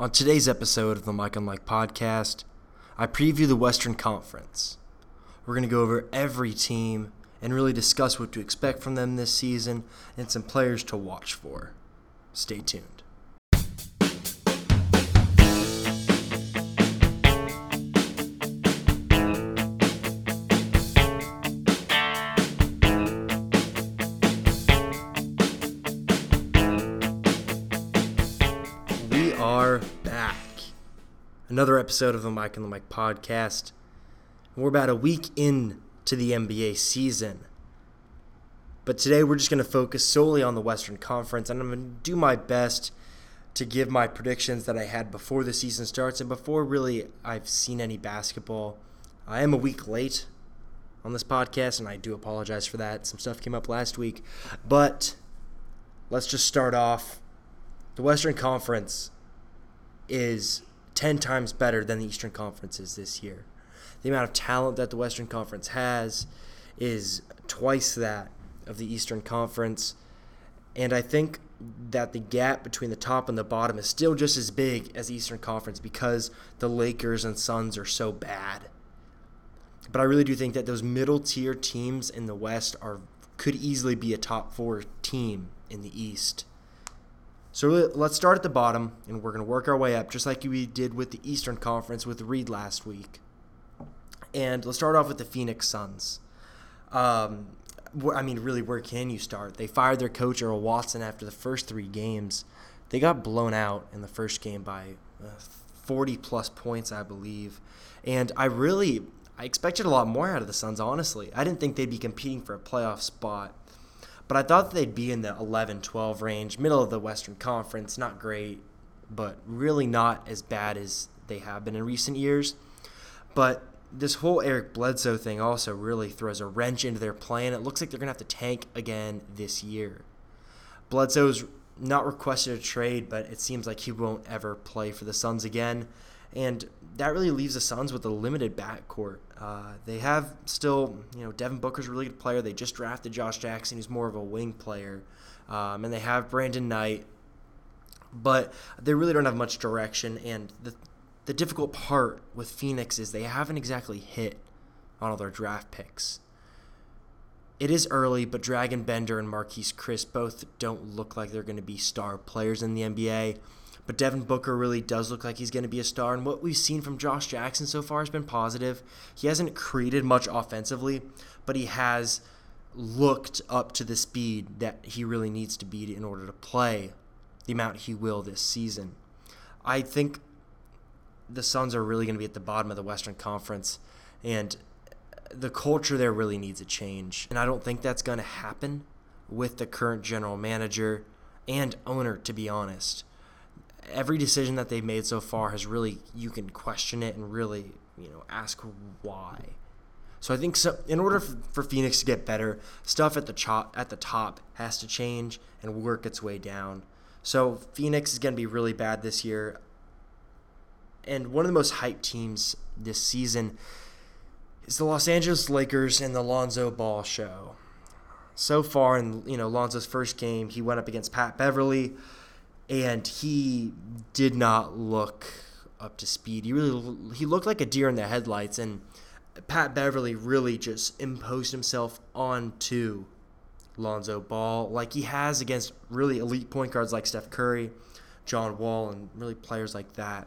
On today's episode of the Mike and Mike podcast, I preview the Western Conference. We're going to go over every team and really discuss what to expect from them this season and some players to watch for. Stay tuned. Another episode of the Mike and the Mike podcast. We're about a week in to the NBA season. But today we're just going to focus solely on the Western Conference, and I'm going to do my best to give my predictions that I had before the season starts and before really I've seen any basketball. I am a week late on this podcast, and I do apologize for that. Some stuff came up last week. But let's just start off. The Western Conference is 10 times better than the Eastern Conference is this year. The amount of talent that the Western Conference has is twice that of the Eastern Conference. And I think that the gap between the top and the bottom is still just as big as the Eastern Conference because the Lakers and Suns are so bad. But I really do think that those middle tier teams in the West are could easily be a top 4 team in the East. So let's start at the bottom, and we're going to work our way up, just like we did with the Eastern Conference with Reed last week. And let's start off with the Phoenix Suns. Um, I mean, really, where can you start? They fired their coach Earl Watson after the first three games. They got blown out in the first game by uh, 40 plus points, I believe. And I really, I expected a lot more out of the Suns. Honestly, I didn't think they'd be competing for a playoff spot. But I thought they'd be in the 11 12 range, middle of the Western Conference. Not great, but really not as bad as they have been in recent years. But this whole Eric Bledsoe thing also really throws a wrench into their plan. It looks like they're going to have to tank again this year. Bledsoe's not requested a trade, but it seems like he won't ever play for the Suns again. And that really leaves the Suns with a limited backcourt. Uh, they have still, you know, Devin Booker's a really good player. They just drafted Josh Jackson, who's more of a wing player. Um, and they have Brandon Knight. But they really don't have much direction. And the, the difficult part with Phoenix is they haven't exactly hit on all their draft picks. It is early, but Dragan Bender and Marquese Chriss both don't look like they're going to be star players in the NBA. But Devin Booker really does look like he's going to be a star. And what we've seen from Josh Jackson so far has been positive. He hasn't created much offensively, but he has looked up to the speed that he really needs to be in order to play the amount he will this season. I think the Suns are really going to be at the bottom of the Western Conference. And the culture there really needs a change. And I don't think that's going to happen with the current general manager and owner, to be honest every decision that they've made so far has really you can question it and really you know ask why. So I think so. In order for Phoenix to get better, stuff at the top at the top has to change and work its way down. So Phoenix is going to be really bad this year, and one of the most hyped teams this season is the Los Angeles Lakers and the Lonzo Ball show. So far in you know Lonzo's first game, he went up against Pat Beverley and he did not look up to speed. He really he looked like a deer in the headlights, and Pat Beverley really just imposed himself onto Lonzo Ball like he has against really elite point guards like Steph Curry, John Wall, and really players like that.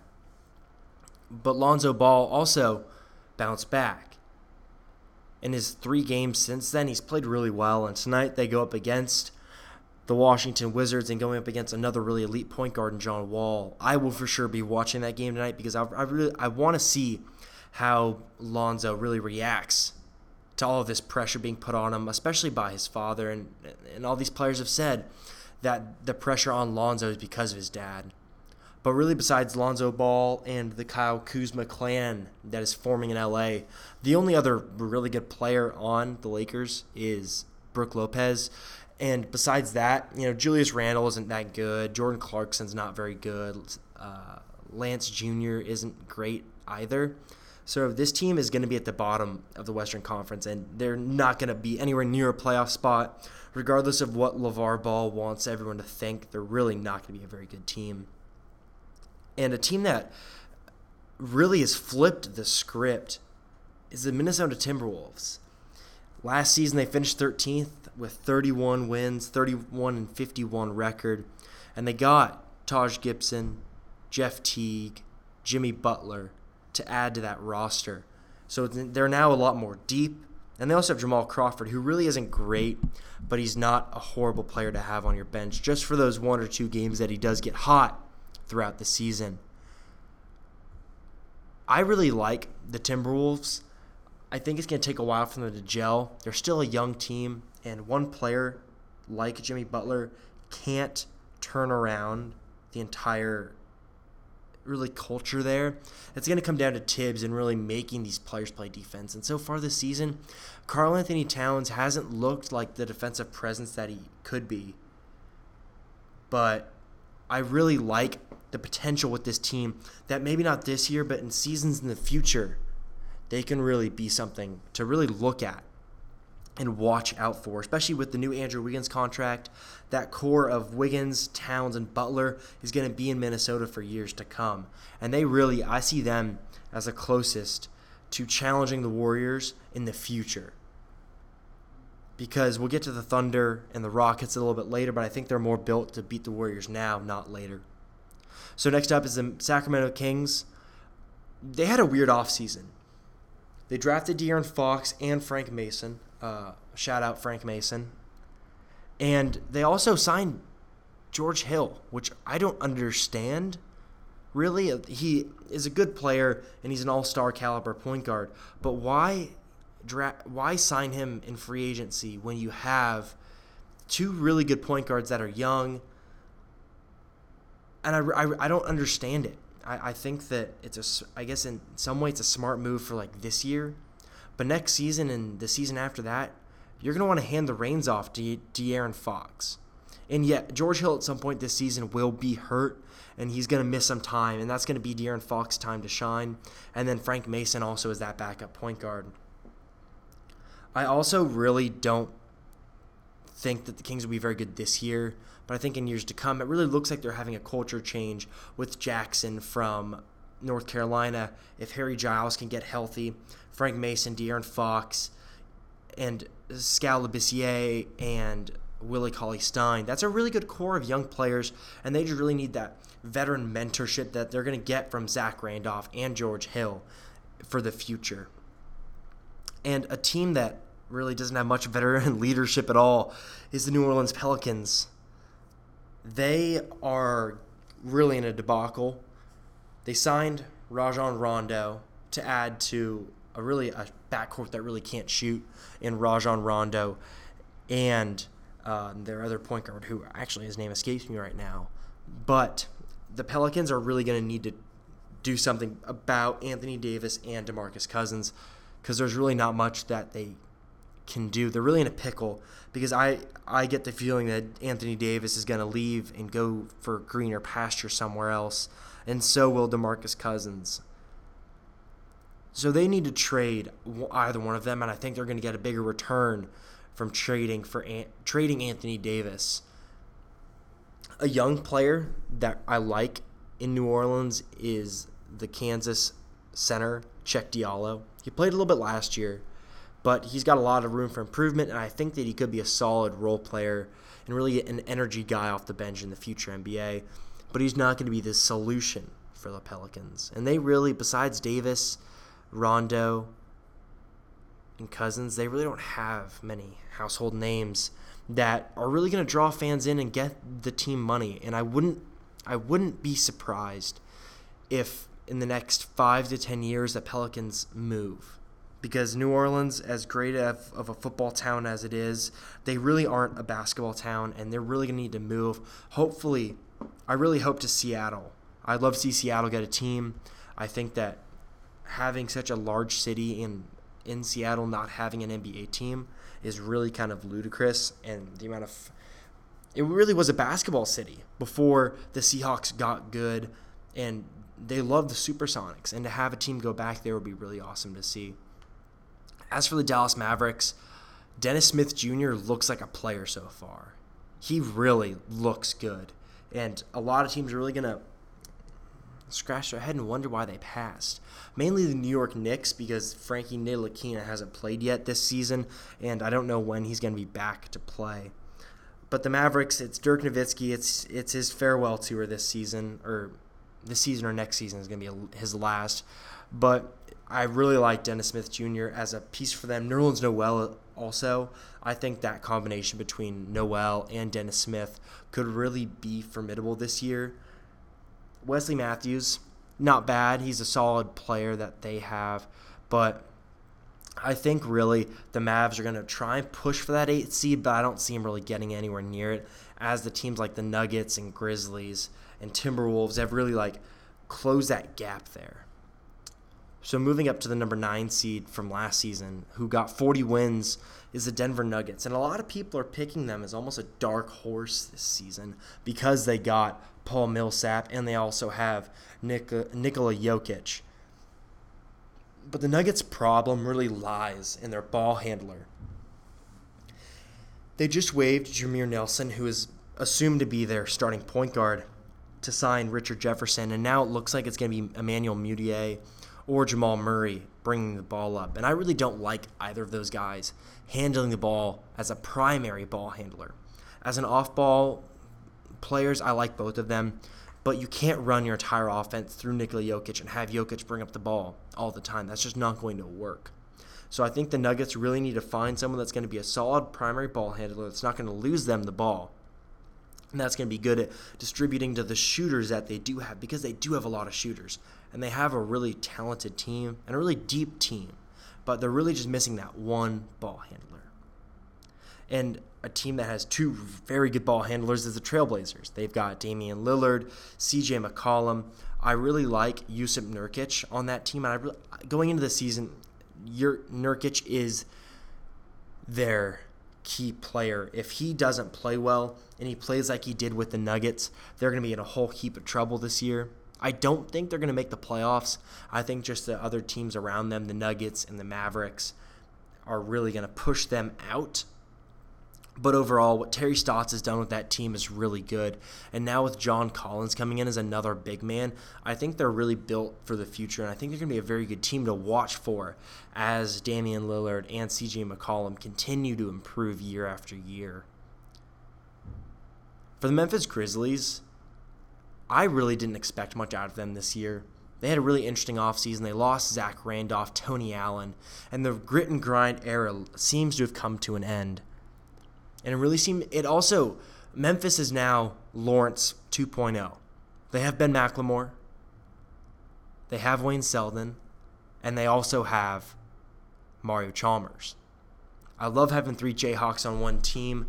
But Lonzo Ball also bounced back. In his three games since then, he's played really well, and tonight they go up against the Washington Wizards and going up against another really elite point guard in John Wall. I will for sure be watching that game tonight because I, I really I want to see how Lonzo really reacts to all of this pressure being put on him, especially by his father and and all these players have said that the pressure on Lonzo is because of his dad. But really, besides Lonzo Ball and the Kyle Kuzma clan that is forming in LA, the only other really good player on the Lakers is Brook Lopez. And besides that, you know, Julius Randle isn't that good. Jordan Clarkson's not very good. Uh, Nance Jr. isn't great either. So this team is going to be at the bottom of the Western Conference, and they're not going to be anywhere near a playoff spot, regardless of what LeVar Ball wants everyone to think. They're really not going to be a very good team. And a team that really has flipped the script is the Minnesota Timberwolves. Last season, they finished 13th with 31 wins, 31 and 51 record, and they got Taj Gibson, Jeff Teague, Jimmy Butler to add to that roster. So they're now a lot more deep. And they also have Jamal Crawford, who really isn't great, but he's not a horrible player to have on your bench just for those one or two games that he does get hot throughout the season. I really like the Timberwolves. I think it's going to take a while for them to gel. They're still a young team, and one player like Jimmy Butler can't turn around the entire really culture there. It's going to come down to Tibbs and really making these players play defense. And so far this season, Karl-Anthony Towns hasn't looked like the defensive presence that he could be. But I really like the potential with this team that maybe not this year, but in seasons in the future, they can really be something to really look at and watch out for, especially with the new Andrew Wiggins contract. That core of Wiggins, Towns, and Butler is going to be in Minnesota for years to come. And they really, I see them as the closest to challenging the Warriors in the future. Because we'll get to the Thunder and the Rockets a little bit later, but I think they're more built to beat the Warriors now, not later. So next up is the Sacramento Kings. They had a weird offseason. They drafted De'Aaron Fox and Frank Mason. Uh, shout out Frank Mason. And they also signed George Hill, which I don't understand. Really, he is a good player and he's an all-star caliber point guard. But why, dra- why sign him in free agency when you have two really good point guards that are young? And I, I, I don't understand it. I, I think that it's a, I guess in some way it's a smart move for like this year but next season and the season after that, you're going to want to hand the reins off to De'Aaron Fox. And yet, George Hill at some point this season will be hurt, and he's going to miss some time, and that's going to be De'Aaron Fox's time to shine. And then Frank Mason also is that backup point guard. I also really don't think that the Kings will be very good this year, but I think in years to come, it really looks like they're having a culture change with Jackson from North Carolina. If Harry Giles can get healthy, Frank Mason, De'Aaron Fox, and Skal Labissiere and Willie Cauley Stein. That's a really good core of young players, and they just really need that veteran mentorship that they're going to get from Zach Randolph and George Hill for the future. And a team that really doesn't have much veteran leadership at all is the New Orleans Pelicans. They are really in a debacle. They signed Rajon Rondo to add to a really a backcourt that really can't shoot in Rajon Rondo and uh, their other point guard, who actually his name escapes me right now. But the Pelicans are really going to need to do something about Anthony Davis and DeMarcus Cousins because there's really not much that they can do. They're really in a pickle because I I get the feeling that Anthony Davis is going to leave and go for greener pasture somewhere else, and so will DeMarcus Cousins. So they need to trade either one of them, and I think they're going to get a bigger return from trading for trading Anthony Davis. A young player that I like in New Orleans is the Kansas center Cheick Diallo. He played a little bit last year, but he's got a lot of room for improvement, and I think that he could be a solid role player and really an energy guy off the bench in the future NBA. But he's not going to be the solution for the Pelicans, and they really, besides Davis Rondo, and Cousins, they really don't have many household names that are really going to draw fans in and get the team money. And I wouldn't, I wouldn't be surprised if in the next five to ten years the Pelicans move, because New Orleans, as great of, of a football town as it is, they really aren't a basketball town, and they're really going to need to move. Hopefully, I really hope to Seattle. I'd love to see Seattle get a team. I think that having such a large city in in Seattle not having an NBA team is really kind of ludicrous, and the amount of it really was a basketball city before the Seahawks got good, and they love the Supersonics, and to have a team go back there would be really awesome to see. As for the Dallas Mavericks, Dennis Smith Jr. looks like a player so far. He really looks good, and a lot of teams are really gonna scratch their head and wonder why they passed. Mainly the New York Knicks because Frankie Ntilikina hasn't played yet this season, and I don't know when he's going to be back to play. But the Mavericks, it's Dirk Nowitzki. It's it's his farewell tour this season, or this season or next season is going to be his last. But I really like Dennis Smith Jr. as a piece for them. Nerlens Noel also. I think that combination between Noel and Dennis Smith could really be formidable this year. Wesley Matthews, not bad. He's a solid player that they have, but I think really the Mavs are going to try and push for that eight seed, but I don't see them really getting anywhere near it. As the teams like the Nuggets and Grizzlies and Timberwolves have really like closed that gap there. So moving up to the number nine seed from last season, who got 40 wins, is the Denver Nuggets, and a lot of people are picking them as almost a dark horse this season because they got Paul Millsap and they also have Nik- Nikola Jokic. But the Nuggets' problem really lies in their ball handler. They just waived Jameer Nelson, who is assumed to be their starting point guard, to sign Richard Jefferson, and now it looks like it's going to be Emmanuel Mudiay or Jamal Murray bringing the ball up. And I really don't like either of those guys handling the ball as a primary ball handler. As an off ball players, I like both of them, but you can't run your entire offense through Nikola Jokic and have Jokic bring up the ball all the time. That's just not going to work. So I think the Nuggets really need to find someone that's going to be a solid primary ball handler that's not going to lose them the ball. And that's going to be good at distributing to the shooters that they do have because they do have a lot of shooters and they have a really talented team and a really deep team, but they're really just missing that one ball handler. And a team that has two very good ball handlers is the Trailblazers. They've got Damian Lillard, CJ McCollum. I really like Jusuf Nurkic on that team. And I really, going into the season, your Nurkic is their key player. If he doesn't play well and he plays like he did with the Nuggets, they're going to be in a whole heap of trouble this year. I don't think they're going to make the playoffs. I think just the other teams around them, the Nuggets and the Mavericks, are really going to push them out. But overall, what Terry Stotts has done with that team is really good. And now with John Collins coming in as another big man, I think they're really built for the future. And I think they're going to be a very good team to watch for as Damian Lillard and CJ McCollum continue to improve year after year. For the Memphis Grizzlies, I really didn't expect much out of them this year. They had a really interesting offseason. They lost Zach Randolph, Tony Allen, and the grit and grind era seems to have come to an end. And it really seemed it also Memphis is now Lawrence 2.0. They have Ben McLemore, they have Wayne Selden, and they also have Mario Chalmers. I love having three Jayhawks on one team,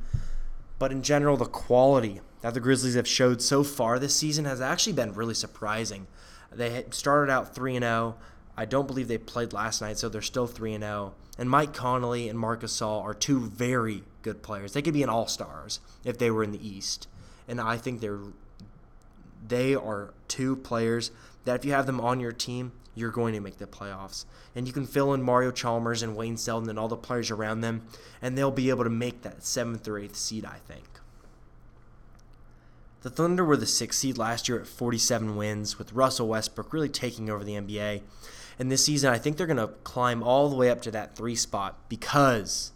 but in general, the quality that the Grizzlies have showed so far this season has actually been really surprising. They started out 3 0. I don't believe they played last night, so they're still 3 0. And Mike Conley and Marcus Gasol are two very good players. They could be an all-stars if they were in the East. And I think they're they are two players that if you have them on your team, you're going to make the playoffs. And you can fill in Mario Chalmers and Wayne Selden and all the players around them, and they'll be able to make that seventh or eighth seed, I think. The Thunder were the sixth seed last year at 47 wins, with Russell Westbrook really taking over the NBA. And this season, I think they're going to climb all the way up to that three spot because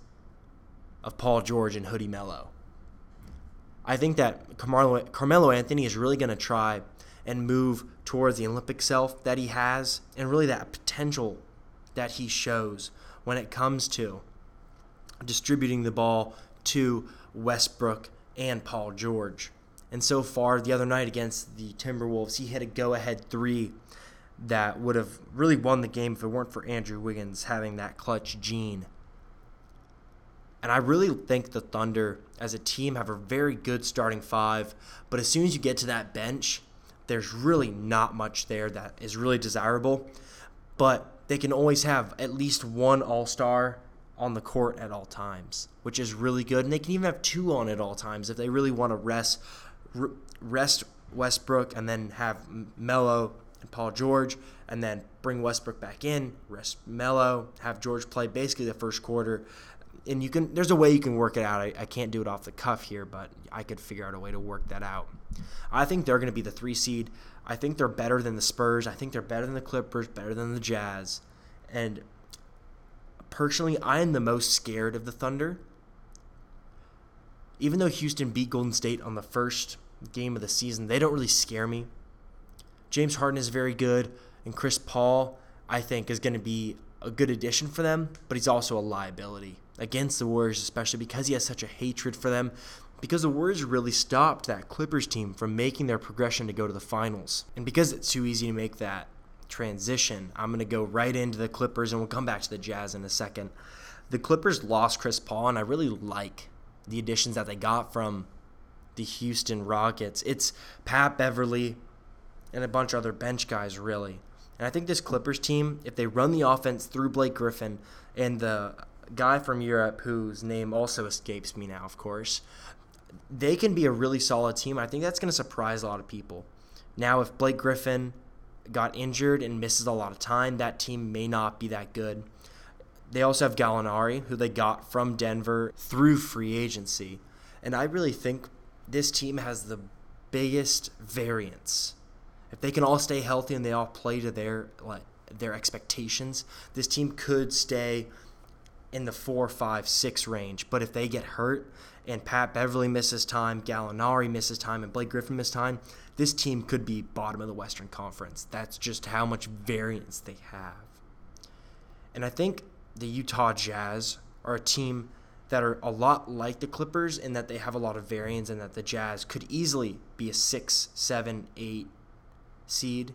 of Paul George and Hoodie Melo. I think that Carmelo, Carmelo Anthony is really going to try and move towards the Olympic self that he has and really that potential that he shows when it comes to distributing the ball to Westbrook and Paul George. And so far, the other night against the Timberwolves, he hit a go ahead three that would have really won the game if it weren't for Andrew Wiggins having that clutch gene. And I really think the Thunder, as a team, have a very good starting five. But as soon as you get to that bench, there's really not much there that is really desirable. But they can always have at least one All Star on the court at all times, which is really good. And they can even have two on at all times if they really want to rest rest Westbrook and then have Melo and Paul George, and then bring Westbrook back in, rest Melo, have George play basically the first quarter, and you can there's a way you can work it out. I, I can't do it off the cuff here, but I could figure out a way to work that out. I think they're going to be the three seed. I think they're better than the Spurs. I think they're better than the Clippers, better than the Jazz. And personally, I am the most scared of the Thunder. Even though Houston beat Golden State on the first game of the season, they don't really scare me. James Harden is very good, and Chris Paul, I think, is going to be a good addition for them, but he's also a liability against the Warriors, especially because he has such a hatred for them. Because the Warriors really stopped that Clippers team from making their progression to go to the finals. And because it's too easy to make that transition, I'm going to go right into the Clippers and we'll come back to the Jazz in a second. The Clippers lost Chris Paul, and I really like the additions that they got from the Houston Rockets. It's Pat Beverley and a bunch of other bench guys, really. And I think this Clippers team, if they run the offense through Blake Griffin and the guy from Europe whose name also escapes me now, of course, they can be a really solid team. I think that's going to surprise a lot of people. Now, if Blake Griffin got injured and misses a lot of time, that team may not be that good. They also have Gallinari, who they got from Denver through free agency. And I really think this team has the biggest variance. If they can all stay healthy and they all play to their like their expectations, this team could stay in the four, five, six range. But if they get hurt and Pat Beverley misses time, Gallinari misses time, and Blake Griffin misses time, this team could be bottom of the Western Conference. That's just how much variance they have. And I think the Utah Jazz are a team that are a lot like the Clippers in that they have a lot of variance and that the Jazz could easily be a six, seven, eight seed,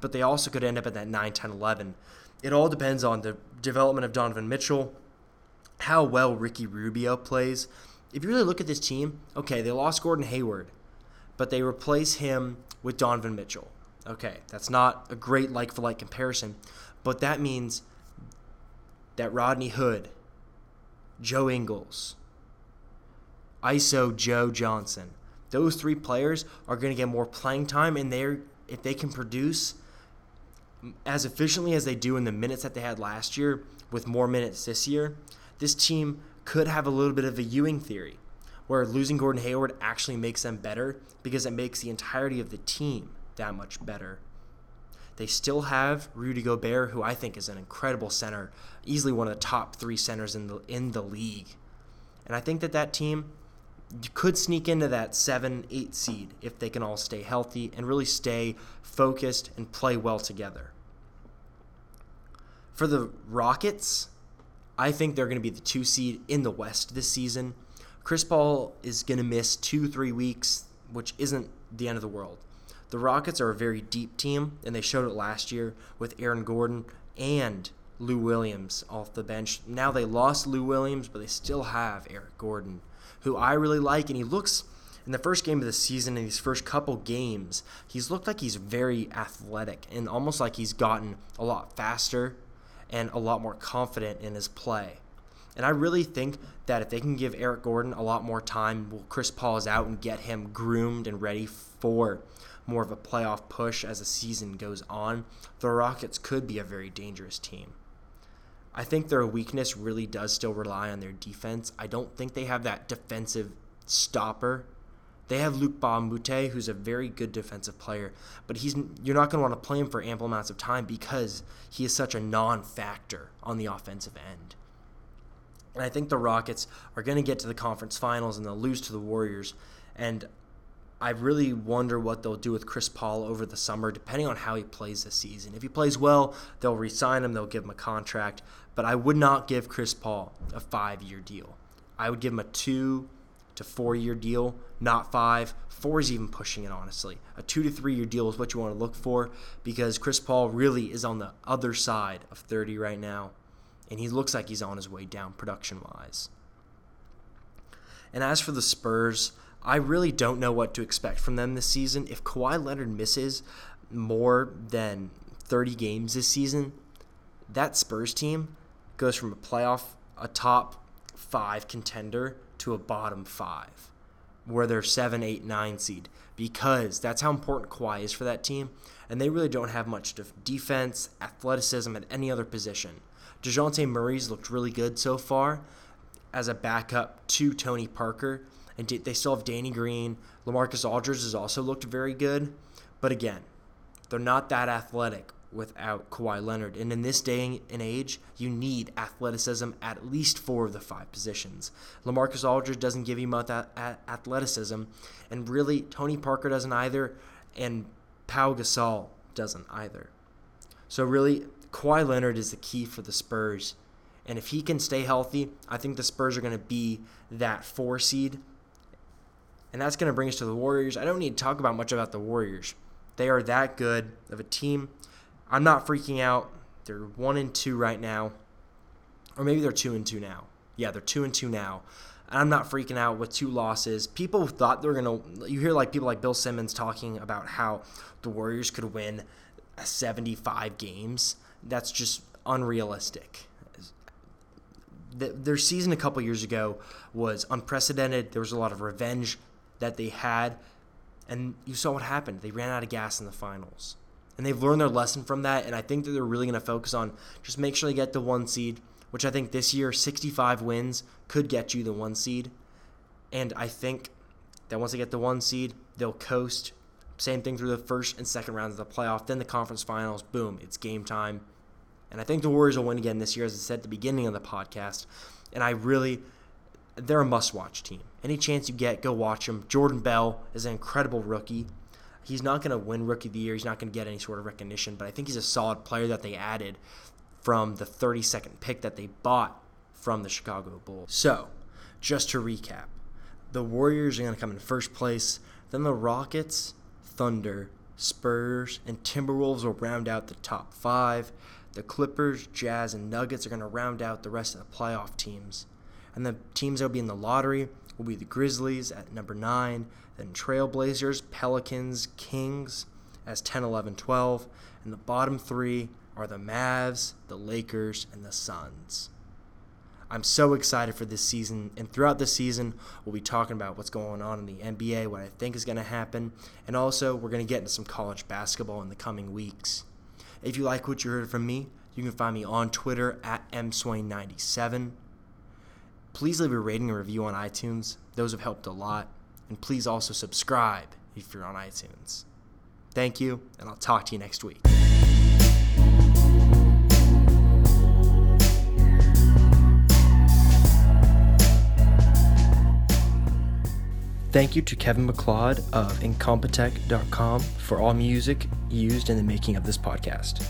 but they also could end up at that 9, 10, 11. It all depends on the development of Donovan Mitchell, how well Ricky Rubio plays. If you really look at this team, okay, they lost Gordon Hayward, but they replace him with Donovan Mitchell. Okay, that's not a great like for like comparison, but that means that Rodney Hood, Joe Ingles, ISO Joe Johnson, those three players are going to get more playing time, and they're if they can produce as efficiently as they do in the minutes that they had last year with more minutes this year, this team could have a little bit of a Ewing theory where losing Gordon Hayward actually makes them better because it makes the entirety of the team that much better. They still have Rudy Gobert, who I think is an incredible center, easily one of the top three centers in the in the league. And I think that that team could sneak into that seven, eight seed if they can all stay healthy and really stay focused and play well together. For the Rockets, I think they're going to be the two seed in the West this season. Chris Paul is going to miss two, three weeks, which isn't the end of the world. The Rockets are a very deep team, and they showed it last year with Aaron Gordon and Lou Williams off the bench. Now they lost Lou Williams, but they still have Eric Gordon who I really like, and he looks in the first game of the season in these first couple games, he's looked like he's very athletic and almost like he's gotten a lot faster and a lot more confident in his play. And I really think that if they can give Eric Gordon a lot more time while Chris Paul is out and get him groomed and ready for more of a playoff push as the season goes on, the Rockets could be a very dangerous team. I think their weakness really does still rely on their defense. I don't think they have that defensive stopper. They have Luke a who's a very good defensive player, but he's you're not going to want to play him for ample amounts of time because he is such a non-factor on the offensive end. And I think the Rockets are going to get to the conference finals and they'll lose to the Warriors. And I really wonder what they'll do with Chris Paul over the summer, depending on how he plays this season. If he plays well, they'll re-sign him, they'll give him a contract. But I would not give Chris Paul a five-year deal. I would give him a two to four-year deal, not five. Four is even pushing it, honestly. A two to three-year deal is what you want to look for because Chris Paul really is on the other side of 30 right now, and he looks like he's on his way down production-wise. And as for the Spurs, I really don't know what to expect from them this season. If Kawhi Leonard misses more than 30 games this season, that Spurs team goes from a playoff, a top five contender to a bottom five, where they're seven, eight, nine seed, because that's how important Kawhi is for that team. And they really don't have much defense, athleticism at any other position. DeJounte Murray's looked really good so far, as a backup to Tony Parker, and they still have Danny Green. Lamarcus Aldridge has also looked very good, but again, they're not that athletic without Kawhi Leonard. And in this day and age, you need athleticism at least four of the five positions. Lamarcus Aldridge doesn't give you much athleticism, and really Tony Parker doesn't either, and Pau Gasol doesn't either. So really, Kawhi Leonard is the key for the Spurs. And if he can stay healthy, I think the Spurs are going to be that four seed. And that's going to bring us to the Warriors. I don't need to talk about much about the Warriors. They are that good of a team. I'm not freaking out. They're one and two right now, or maybe they're two and two now. Yeah, they're two and two now. And I'm not freaking out with two losses. People thought they were gonna. You hear like people like Bill Simmons talking about how the Warriors could win 75 games. That's just unrealistic. their season a couple years ago was unprecedented. There was a lot of revenge that they had, and you saw what happened. They ran out of gas in the finals and they've learned their lesson from that. And I think that they're really going to focus on just make sure they get the one seed, which I think this year 65 wins could get you the one seed. And I think that once they get the one seed, they'll coast. Same thing through the first and second rounds of the playoff. Then the conference finals, boom, it's game time. And I think the Warriors will win again this year, as I said at the beginning of the podcast. And I really, they're a must watch team. Any chance you get, go watch them. Jordan Bell is an incredible rookie. He's not going to win Rookie of the Year. He's not going to get any sort of recognition, but I think he's a solid player that they added from the 32nd pick that they bought from the Chicago Bulls. So, just to recap, the Warriors are going to come in first place. Then the Rockets, Thunder, Spurs, and Timberwolves will round out the top five. The Clippers, Jazz, and Nuggets are going to round out the rest of the playoff teams. And the teams that will be in the lottery will be the Grizzlies at number 9, then Trailblazers, Pelicans, Kings as 10, 11, 12. And the bottom three are the Mavs, the Lakers, and the Suns. I'm so excited for this season. And throughout this season, we'll be talking about what's going on in the NBA, what I think is going to happen, and also we're going to get into some college basketball in the coming weeks. If you like what you heard from me, you can find me on Twitter at mswain97. Please leave a rating and review on iTunes. Those have helped a lot. And please also subscribe if you're on iTunes. Thank you, and I'll talk to you next week. Thank you to Kevin MacLeod of Incompetech.com for all music used in the making of this podcast.